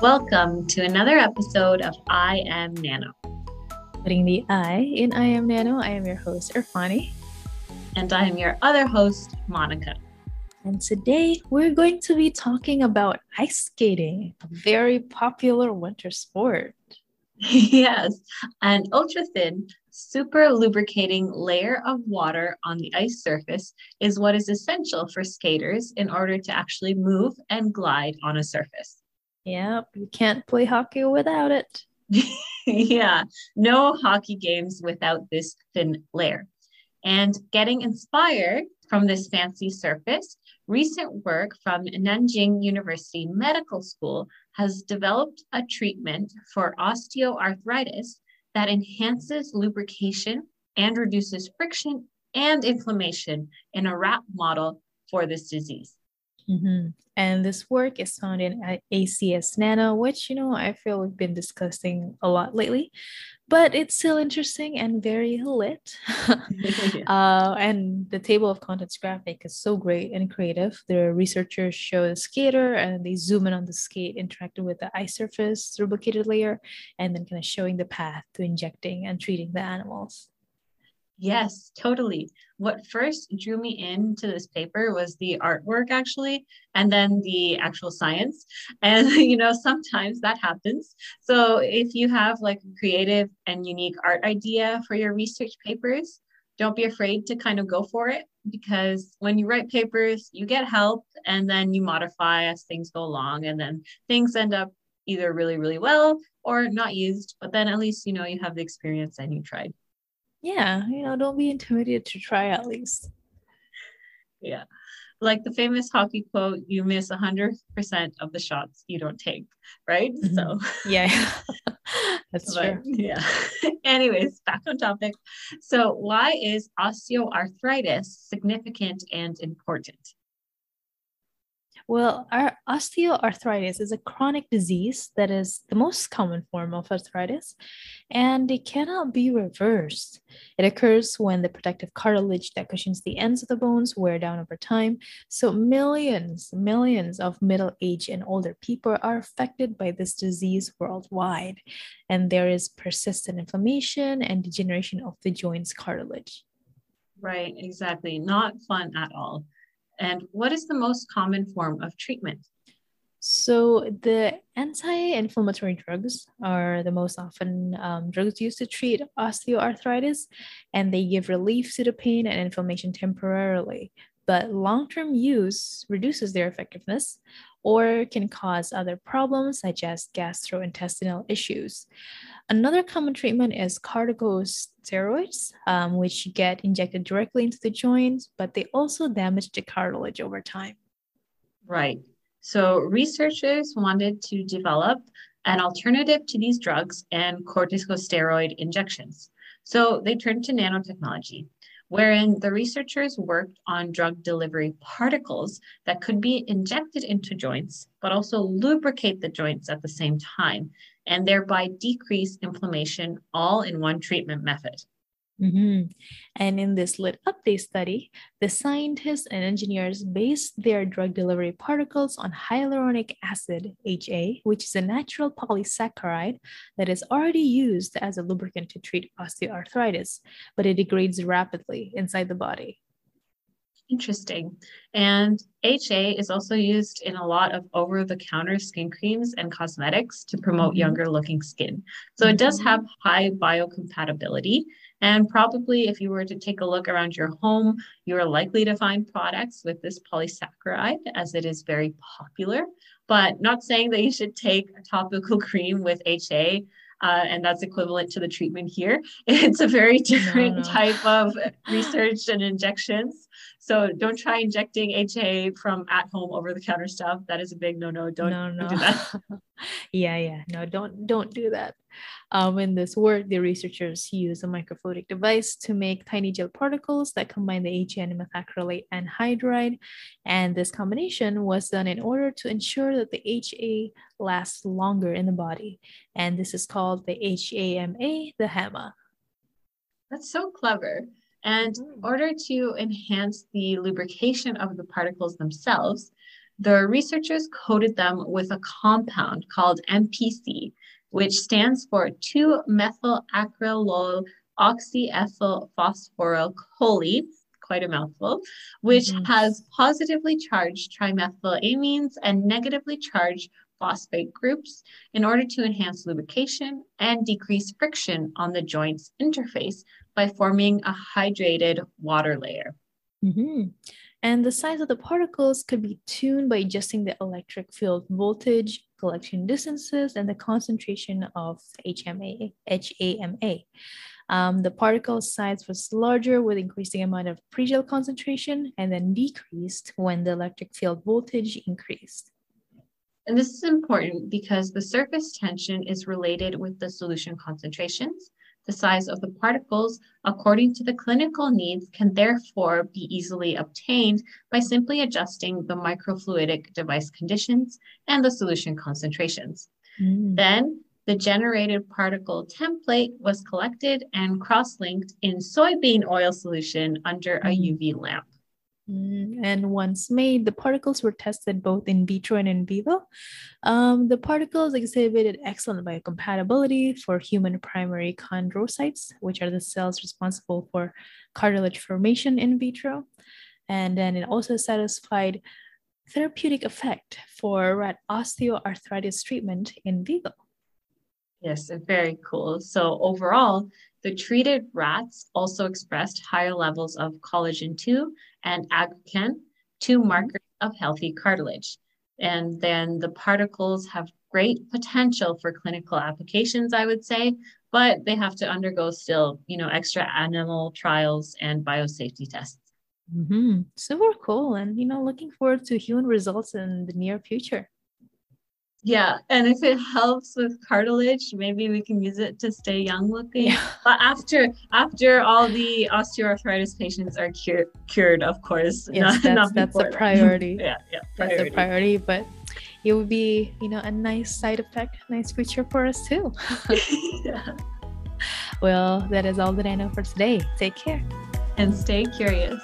Welcome to another episode of I Am Nano. Putting the I in I Am Nano, I am your host, Irfani. And I am your other host, Monica. And today we're going to be talking about ice skating, a very popular winter sport. yes, an ultra thin, super lubricating layer of water on the ice surface is what is essential for skaters in order to actually move and glide on a surface. Yep, you can't play hockey without it. yeah, no hockey games without this thin layer. And getting inspired from this fancy surface, recent work from Nanjing University Medical School has developed a treatment for osteoarthritis that enhances lubrication and reduces friction and inflammation in a rat model for this disease. Mm-hmm. And this work is found in ACS Nano, which, you know, I feel we've been discussing a lot lately, but it's still interesting and very lit. uh, and the table of contents graphic is so great and creative. The researchers show the skater and they zoom in on the skate interacting with the ice surface, lubricated layer, and then kind of showing the path to injecting and treating the animals. Yes, totally. What first drew me into this paper was the artwork, actually, and then the actual science. And, you know, sometimes that happens. So if you have like a creative and unique art idea for your research papers, don't be afraid to kind of go for it because when you write papers, you get help and then you modify as things go along. And then things end up either really, really well or not used. But then at least, you know, you have the experience and you tried yeah, you know, don't be intimidated to try at least. Yeah. Like the famous hockey quote, you miss 100% of the shots you don't take, right? Mm-hmm. So, yeah, that's but, true. Yeah. Anyways, back on topic. So, why is osteoarthritis significant and important? Well, our osteoarthritis is a chronic disease that is the most common form of arthritis, and it cannot be reversed. It occurs when the protective cartilage that cushions the ends of the bones wear down over time. So, millions, millions of middle aged and older people are affected by this disease worldwide, and there is persistent inflammation and degeneration of the joint's cartilage. Right, exactly. Not fun at all. And what is the most common form of treatment? So, the anti inflammatory drugs are the most often um, drugs used to treat osteoarthritis, and they give relief to the pain and inflammation temporarily. But long term use reduces their effectiveness or can cause other problems such as gastrointestinal issues. Another common treatment is corticosteroids, um, which get injected directly into the joints, but they also damage the cartilage over time. Right. So, researchers wanted to develop an alternative to these drugs and corticosteroid injections. So, they turned to nanotechnology wherein the researchers worked on drug delivery particles that could be injected into joints, but also lubricate the joints at the same time, and thereby decrease inflammation all in one treatment method. Mm-hmm. And in this lit update study, the scientists and engineers based their drug delivery particles on hyaluronic acid, HA, which is a natural polysaccharide that is already used as a lubricant to treat osteoarthritis, but it degrades rapidly inside the body. Interesting. And HA is also used in a lot of over the counter skin creams and cosmetics to promote mm-hmm. younger looking skin. So it does mm-hmm. have high biocompatibility and probably if you were to take a look around your home, you are likely to find products with this polysaccharide as it is very popular. But not saying that you should take a topical cream with HA uh, and that's equivalent to the treatment here. It's a very different no, no. type of research and injections. So don't try injecting HA from at home over the counter stuff. That is a big no no. Don't, no, no. do that. yeah, yeah. No, don't don't do that. Um, in this work, the researchers use a microfluidic device to make tiny gel particles that combine the HA and methacrylate anhydride. And this combination was done in order to ensure that the HA lasts longer in the body. And this is called the HAMA, the HAMA. That's so clever. And in mm-hmm. order to enhance the lubrication of the particles themselves, the researchers coated them with a compound called MPC, which stands for 2-methyl oxyethyl phosphoryl choline, quite a mouthful, which mm-hmm. has positively charged trimethylamines and negatively charged phosphate groups in order to enhance lubrication and decrease friction on the joint's interface by forming a hydrated water layer. Mm-hmm. And the size of the particles could be tuned by adjusting the electric field voltage, collection distances, and the concentration of HMA, HAMA. Um, the particle size was larger with increasing amount of pre-gel concentration and then decreased when the electric field voltage increased. And this is important because the surface tension is related with the solution concentrations. The size of the particles, according to the clinical needs, can therefore be easily obtained by simply adjusting the microfluidic device conditions and the solution concentrations. Mm. Then the generated particle template was collected and cross-linked in soybean oil solution under a mm. UV lamp. Mm, and once made, the particles were tested both in vitro and in vivo. Um, the particles exhibited excellent biocompatibility for human primary chondrocytes, which are the cells responsible for cartilage formation in vitro. And then it also satisfied therapeutic effect for rat osteoarthritis treatment in vivo. Yes, very cool. So overall, the treated rats also expressed higher levels of collagen 2 and aggrecan, two mm-hmm. markers of healthy cartilage. And then the particles have great potential for clinical applications, I would say, but they have to undergo still, you know, extra animal trials and biosafety tests. Mm-hmm. Super cool. And, you know, looking forward to human results in the near future. Yeah, and if it helps with cartilage, maybe we can use it to stay young looking. Yeah. But after after all the osteoarthritis patients are cure, cured, of course. Yes, not, that's, not that's a priority. yeah, yeah, priority. that's a priority. But it would be, you know, a nice side effect, nice feature for us too. yeah. Well, that is all that I know for today. Take care and stay curious.